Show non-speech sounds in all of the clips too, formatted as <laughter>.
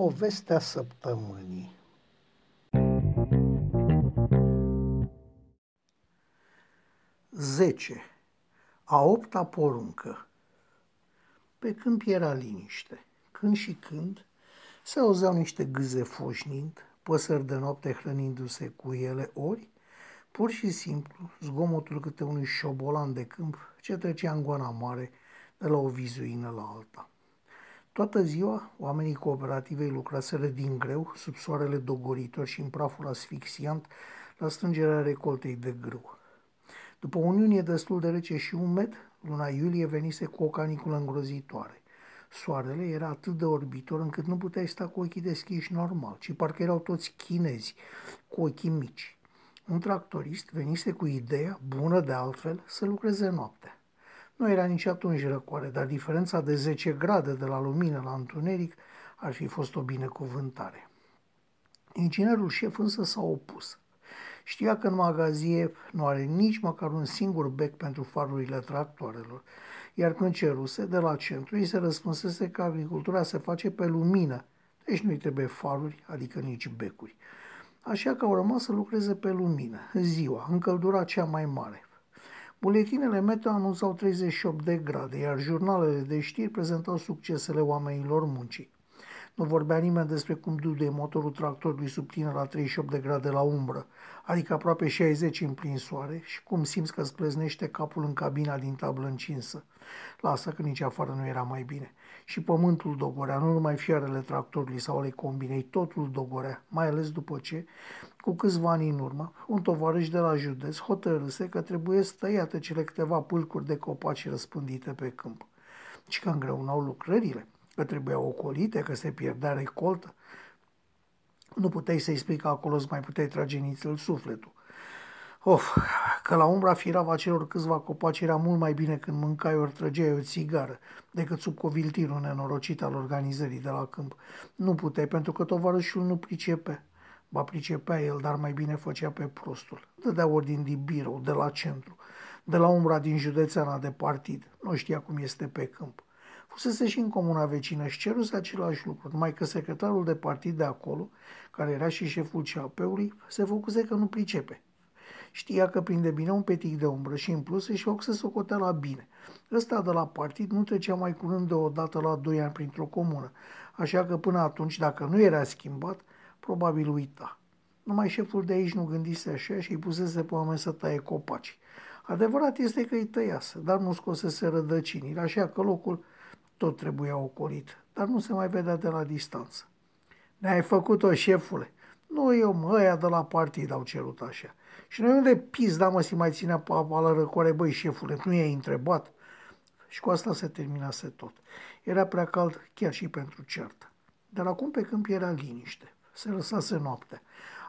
Povestea săptămânii Zece. A opta poruncă Pe câmp era liniște. Când și când se auzeau niște gâze foșnind, păsări de noapte hrănindu-se cu ele, ori, pur și simplu, zgomotul câte unui șobolan de câmp ce trecea în goana mare de la o vizuină la alta. Toată ziua, oamenii cooperativei lucraseră din greu, sub soarele dogoritor și în praful asfixiant, la strângerea recoltei de grâu. După o iunie destul de rece și umed, luna iulie venise cu o caniculă îngrozitoare. Soarele era atât de orbitor încât nu puteai sta cu ochii deschiși normal, ci parcă erau toți chinezi, cu ochii mici. Un tractorist venise cu ideea, bună de altfel, să lucreze noaptea. Nu era nici atunci răcoare, dar diferența de 10 grade de la lumină la întuneric ar fi fost o binecuvântare. Inginerul șef însă s-a opus. Știa că în magazie nu are nici măcar un singur bec pentru farurile tractoarelor, iar când ceruse, de la centru, îi se răspunsese că agricultura se face pe lumină, deci nu-i trebuie faruri, adică nici becuri. Așa că au rămas să lucreze pe lumină, ziua, în căldura cea mai mare, Buletinele meteo anunțau 38 de grade, iar jurnalele de știri prezentau succesele oamenilor muncii. Nu vorbea nimeni despre cum dude motorul tractorului subține la 38 de grade la umbră, adică aproape 60 în plin soare, și cum simți că îți pleznește capul în cabina din tablă încinsă. Lasă că nici afară nu era mai bine. Și pământul dogorea, nu numai fiarele tractorului sau ale combinei, totul dogorea, mai ales după ce, cu câțiva ani în urmă, un tovarăș de la județ hotărâse că trebuie stăiate cele câteva pâlcuri de copaci răspândite pe câmp. Și că îngreunau lucrările că trebuia ocolite, că se pierdea recoltă. Nu puteai să-i spui că acolo îți mai puteai trage nițel sufletul. Of, că la umbra firava celor câțiva copaci era mult mai bine când mâncai ori trăgeai o țigară decât sub coviltirul nenorocit al organizării de la câmp. Nu puteai, pentru că tovarășul nu pricepe. Ba pricepea el, dar mai bine făcea pe prostul. Dădea ordin din birou, de la centru, de la umbra din județeana de partid. Nu știa cum este pe câmp. Fusese și în comuna vecină și ceruse același lucru, numai că secretarul de partid de acolo, care era și șeful CAP-ului, se făcuse că nu pricepe. Știa că prinde bine un petic de umbră și în plus își fac să socotea la bine. Ăsta de la partid nu trecea mai curând de o dată la doi ani printr-o comună, așa că până atunci, dacă nu era schimbat, probabil uita. Numai șeful de aici nu gândise așa și îi pusese pe oameni să taie copaci. Adevărat este că îi tăiase, dar nu scosese rădăcinile, așa că locul tot trebuia ocolit, dar nu se mai vedea de la distanță. Ne-ai făcut-o, șefule. Nu eu, mă, ăia de la partid au cerut așa. Și noi unde da mă, si mai ținea papa la răcoare, băi, șefule, nu i-ai întrebat? Și cu asta se terminase tot. Era prea cald chiar și pentru ceartă. Dar acum pe câmp era liniște. Se lăsase noaptea.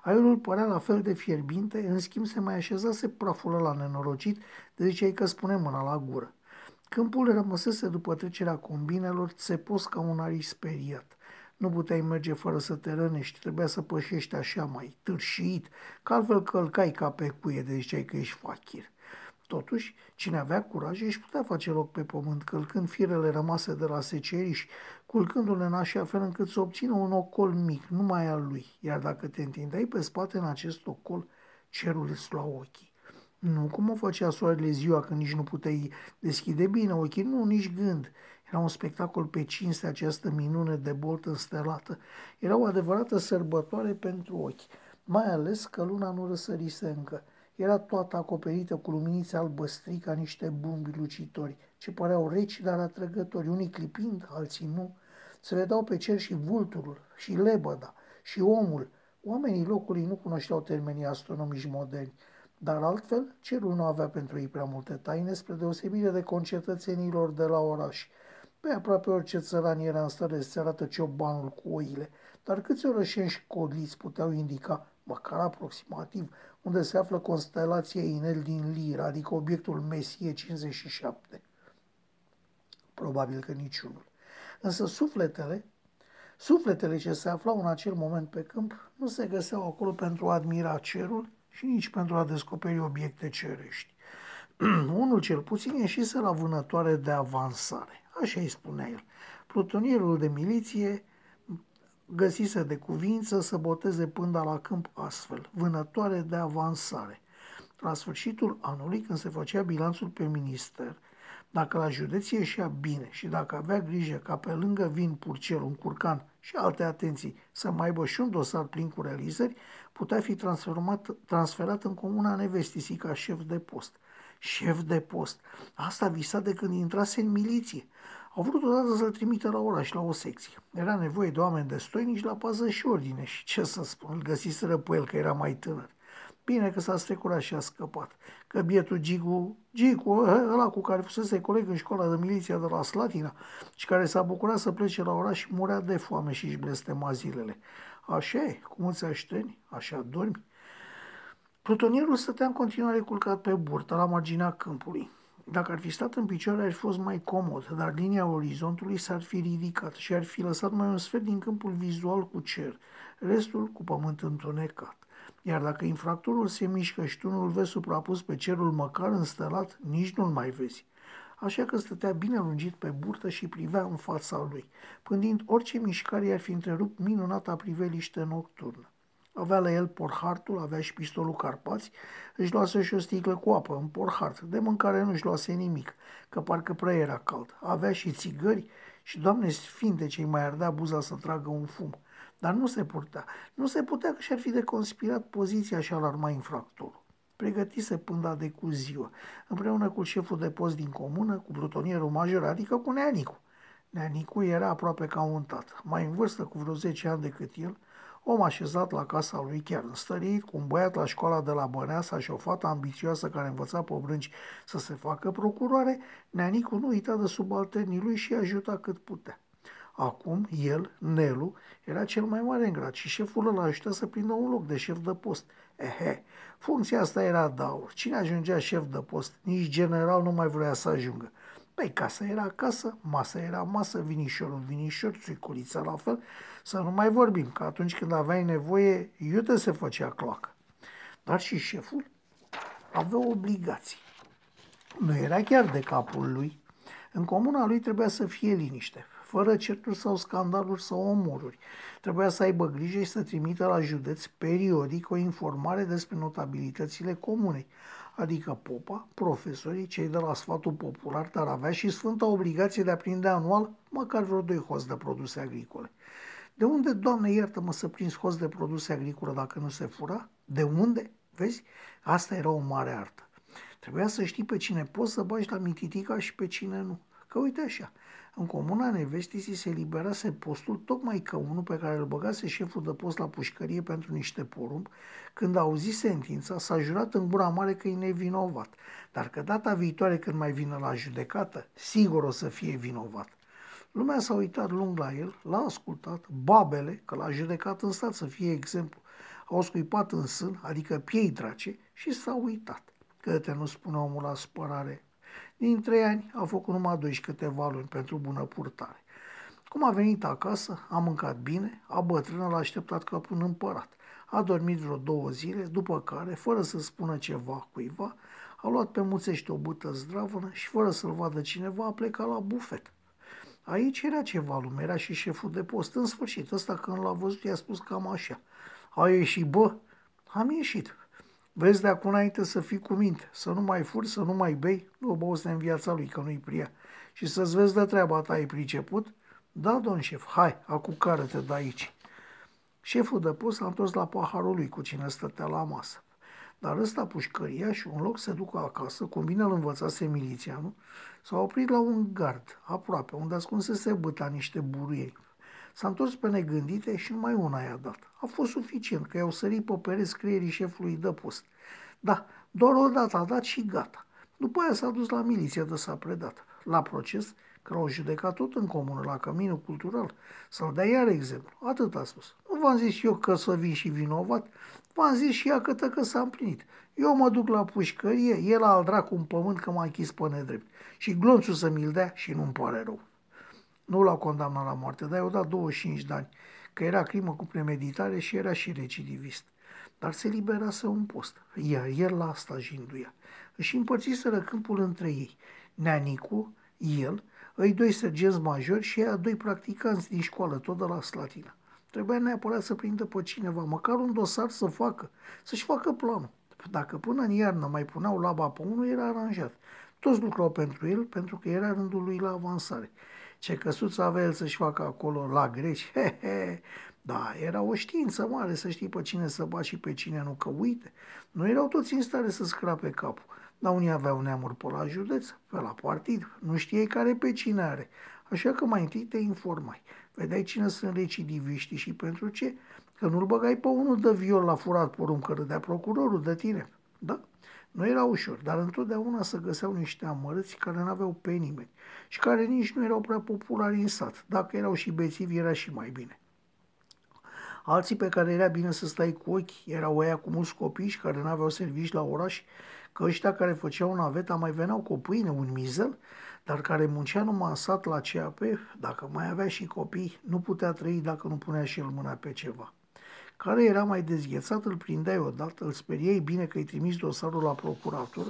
Aerul părea la fel de fierbinte, în schimb se mai așezase praful la nenorocit, de ziceai că spune mâna la gură. Câmpul rămăsese după trecerea combinelor țepos ca un ariș speriat. Nu puteai merge fără să te rănești, trebuia să pășești așa mai târșit, că altfel călcai ca pe cuie de ziceai că ești fachir. Totuși, cine avea curaj își putea face loc pe pământ, călcând firele rămase de la seceriș, culcându-le în așa fel încât să obțină un ocol mic, numai al lui, iar dacă te întindeai pe spate în acest ocol, cerul îți lua ochii. Nu cum o făcea soarele ziua când nici nu puteai deschide bine ochii, nu, nici gând. Era un spectacol pe cinste această minune de boltă înstelată. Era o adevărată sărbătoare pentru ochi, mai ales că luna nu răsărise încă. Era toată acoperită cu luminițe albăstri ca niște bumbi lucitori, ce păreau reci, dar atrăgători, unii clipind, alții nu. Se vedeau pe cer și vulturul, și lebăda, și omul. Oamenii locului nu cunoșteau termenii astronomici moderni. Dar altfel, cerul nu avea pentru ei prea multe taine, spre deosebire de concetățenilor de la oraș. Pe aproape orice țăran era în stare să se arată ciobanul cu oile, dar câți orășeni școliți puteau indica, măcar aproximativ, unde se află constelația Inel din Lira, adică obiectul Mesie 57? Probabil că niciunul. Însă sufletele, sufletele ce se aflau în acel moment pe câmp, nu se găseau acolo pentru a admira cerul, și nici pentru a descoperi obiecte cerești. <clears throat> Unul cel puțin ieșise la vânătoare de avansare, așa îi spunea el. Plutonierul de miliție găsise de cuvință să boteze pânda la câmp astfel, vânătoare de avansare. La sfârșitul anului, când se făcea bilanțul pe minister, dacă la județ ieșea bine și dacă avea grijă ca pe lângă vin purcel, un curcan și alte atenții să mai aibă și un dosar plin cu realizări, putea fi transformat, transferat în comuna Nevestisi ca șef de post. Șef de post. Asta visa de când intrase în miliție. Au vrut odată să-l trimită la oraș, la o secție. Era nevoie de oameni destoinici la pază și ordine și ce să spun, îl găsiseră pe el că era mai tânăr. Bine că s-a strecurat și a scăpat. Că bietul Gigu, Gigu, ăla cu care fusese coleg în școala de miliția de la Slatina și care s-a bucurat să plece la oraș și murea de foame și își blestema zilele. Așa e, cum îți așteni, așa dormi. Plutonierul stătea în continuare culcat pe burtă, la marginea câmpului. Dacă ar fi stat în picioare, ar fi fost mai comod, dar linia orizontului s-ar fi ridicat și ar fi lăsat mai un sfert din câmpul vizual cu cer, restul cu pământ întunecat. Iar dacă infractorul se mișcă și tu nu-l vezi suprapus pe cerul măcar înstelat, nici nu-l mai vezi. Așa că stătea bine lungit pe burtă și privea în fața lui, pândind orice mișcare i-ar fi întrerupt minunata priveliște nocturnă. Avea la el porhartul, avea și pistolul Carpați, își luase și o sticlă cu apă în porhart, de mâncare nu își luase nimic, că parcă prea era cald. Avea și țigări și, doamne sfinte, ce mai ardea buza să tragă un fum. Dar nu se putea. Nu se putea că și-ar fi de conspirat poziția și alarma infractorul. Pregătise pânda de cu ziua, împreună cu șeful de post din comună, cu plutonierul major, adică cu Neanicu. Neanicu era aproape ca un tată, mai în vârstă cu vreo 10 ani decât el, om așezat la casa lui chiar înstărit, cu un băiat la școala de la Băneasa și o fată ambițioasă care învăța pe brânci să se facă procuroare, Neanicu nu uita de subalternii lui și ajuta cât putea. Acum, el, Nelu, era cel mai mare în grad și șeful îl ajuta să prindă un loc de șef de post. Ehe, funcția asta era daur. Cine ajungea șef de post? Nici general nu mai vrea să ajungă. Păi casa era casă, masa era masă, vinișorul vinișor, țuiculița la fel. Să nu mai vorbim, că atunci când aveai nevoie, iute se făcea cloacă. Dar și șeful avea obligații. Nu era chiar de capul lui. În comuna lui trebuia să fie liniște fără certuri sau scandaluri sau omoruri. Trebuia să aibă grijă și să trimită la județ periodic o informare despre notabilitățile comunei, adică popa, profesorii, cei de la sfatul popular, dar avea și sfânta obligație de a prinde anual măcar vreo doi hoți de produse agricole. De unde, Doamne, iartă-mă să prinzi hoți de produse agricole dacă nu se fura? De unde? Vezi? Asta era o mare artă. Trebuia să știi pe cine poți să bagi la mititica și pe cine nu. Că uite așa, în comuna Nevestisii se liberase postul tocmai că unul pe care îl băgase șeful de post la pușcărie pentru niște porumb, când a auzit sentința, s-a jurat în gura mare că e nevinovat, dar că data viitoare când mai vine la judecată, sigur o să fie vinovat. Lumea s-a uitat lung la el, l-a ascultat, babele, că l-a judecat în stat să fie exemplu, au scuipat în sân, adică piei drace, și s-a uitat. Că te nu spune omul la spărare, din trei ani a făcut numai doi și câteva luni pentru bună purtare. Cum a venit acasă, a mâncat bine, a bătrână l-a așteptat ca un împărat. A dormit vreo două zile, după care, fără să spună ceva cuiva, a luat pe muțește o bută zdravănă și, fără să-l vadă cineva, a plecat la bufet. Aici era ceva lume, era și șeful de post. În sfârșit, ăsta când l-a văzut, i-a spus cam așa. A ieșit, bă? Am ieșit. Vezi de acum înainte să fii cu minte, să nu mai furi, să nu mai bei, nu băuți în viața lui, că nu-i pria. Și să-ți vezi de treaba ta, ai priceput? Da, domn șef, hai, acu care te de aici. Șeful de post s-a întors la paharul lui cu cine stătea la masă. Dar ăsta pușcăria și un loc să ducă acasă, cum bine îl învățase milițianul, s-a oprit la un gard, aproape, unde ascunsese băta niște buruieni. S-a întors pe negândite și numai una i-a dat. A fost suficient, că i-au sărit pe pereți scrierii șefului de post. Da, doar o dată a dat și gata. După aia s-a dus la miliție de s-a predat. La proces, că l-au judecat tot în comună, la căminul cultural, să-l dea iar exemplu. Atât a spus. Nu v-am zis eu că să vin și vinovat, v-am zis și ea că, că s-a împlinit. Eu mă duc la pușcărie, el al dracu un pământ că m-a închis pe nedrept. Și glonțul să mi-l dea și nu-mi pare rău. Nu l-au condamnat la moarte, dar i-au dat 25 de ani, că era crimă cu premeditare și era și recidivist. Dar se liberase un post, iar el la asta jinduia. Își împărțiseră câmpul între ei. Neanicu, el, îi doi sergenți majori și ea doi practicanți din școală, tot de la Slatina. Trebuia neapărat să prindă pe cineva, măcar un dosar să facă, să-și facă planul. Dacă până în iarnă mai puneau laba pe unul, era aranjat. Toți lucrau pentru el, pentru că era rândul lui la avansare. Ce căsuță avea el să-și facă acolo la greci, he, he, da, era o știință mare să știi pe cine să bați și pe cine nu, că uite, nu erau toți în stare să scrape capul. Dar unii aveau neamuri pe la județ, pe la partid, nu știai care pe cine are. Așa că mai întâi te informai. Vedeai cine sunt recidiviștii și pentru ce? Că nu-l băgai pe unul de viol la furat porumb că râdea procurorul de tine. Da? Nu era ușor, dar întotdeauna să găseau niște amărâți care nu aveau pe nimeni și care nici nu erau prea populari în sat. Dacă erau și bețivi, era și mai bine. Alții pe care era bine să stai cu ochi erau ăia cu mulți copii și care nu aveau servici la oraș, că ăștia care făceau naveta mai veneau cu pâine, un mizel, dar care muncea numai în sat la CAP, dacă mai avea și copii, nu putea trăi dacă nu punea și el mâna pe ceva. Care era mai dezghețat, îl prindeai odată, îl speriei bine că îi trimis dosarul la procuratură,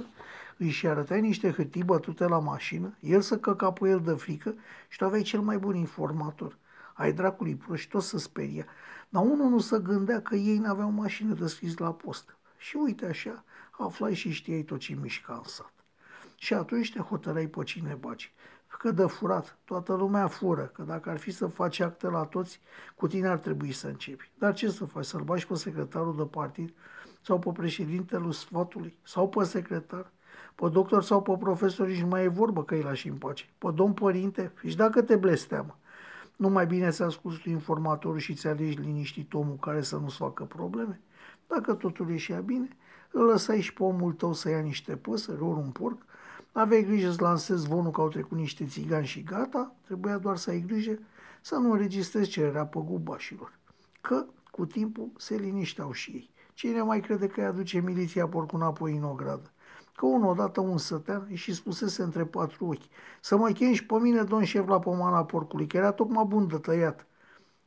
își și arătai niște hârtii bătute la mașină, el să căca pe el de frică și tu aveai cel mai bun informator. Ai dracului proști, tot să speria. Dar unul nu se gândea că ei n-aveau mașină de scris la post. Și uite așa, aflai și știai tot ce mișca în sat. Și atunci te hotărăi pe cine baci. Că de furat, toată lumea fură, că dacă ar fi să faci acte la toți, cu tine ar trebui să începi. Dar ce să faci, să-l bagi pe secretarul de partid sau pe președintele sfatului sau pe secretar? Pe doctor sau pe profesor nici mai e vorbă că îi lași în pace. Pe domn părinte, și dacă te blesteamă. Nu mai bine să asculti tu informatorul și ți alegi liniștit omul care să nu-ți facă probleme? Dacă totul ieșea bine, îl lăsai și pe omul tău să ia niște păsări, ori un porc, aveai grijă să lansezi zvonul că au trecut niște țigani și gata, trebuia doar să ai grijă să nu înregistrezi cererea pe gubașilor. Că cu timpul se linișteau și ei. Cine mai crede că îi aduce miliția porcul înapoi în ogradă? Că unul odată un sătean și spusese între patru ochi, să mă chem și pe mine, domn șef, la pomana porcului, că era tocmai bun de tăiat.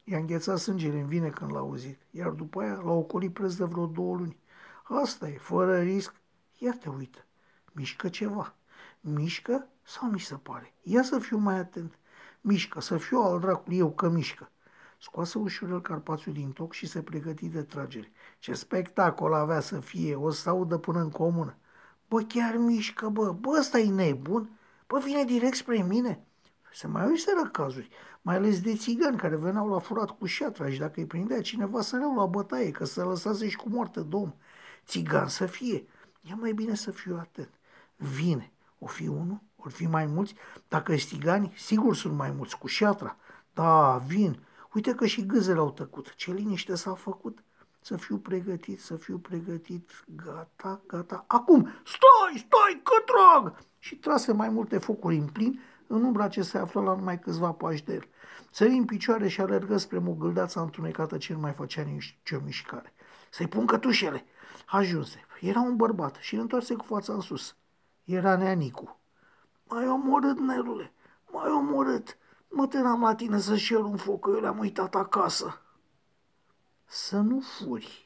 I-a înghețat sângele în vine când l-a auzit, iar după aia l-a ocolit preț de vreo două luni. Asta e, fără risc. Ia te uită, mișcă ceva. Mișcă sau mi se pare? Ia să fiu mai atent. Mișcă, să fiu al dracului eu că mișcă. Scoase ușurel Carpațiu din toc și se pregăti de tragere. Ce spectacol avea să fie, o să audă până în comună. Bă, chiar mișcă, bă, bă, ăsta e nebun? Bă, vine direct spre mine. Se mai uiseră cazuri, mai ales de țigani care veneau la furat cu șatra și dacă îi prindea cineva să le la bătaie, că să lăsase și cu moarte domn. Țigan să fie. E mai bine să fiu atent. Vine. O fi unul, o fi mai mulți. Dacă e țigani, sigur sunt mai mulți, cu șatra. Da, vin. Uite că și gâzele au tăcut. Ce liniște s-a făcut să fiu pregătit, să fiu pregătit, gata, gata, acum, stai, stai, că trag! Și trase mai multe focuri în plin, în umbra ce se află la numai câțiva pași de el. Sări în picioare și alergă spre mogâldața întunecată ce nu mai făcea nicio mișcare. Să-i pun cătușele. Ajunse. Era un bărbat și îl întoarse cu fața în sus. Era neanicu. Mai omorât, Nelule, mai omorât. Mă teram la tine să-și un foc, că eu le-am uitat acasă să nu furi.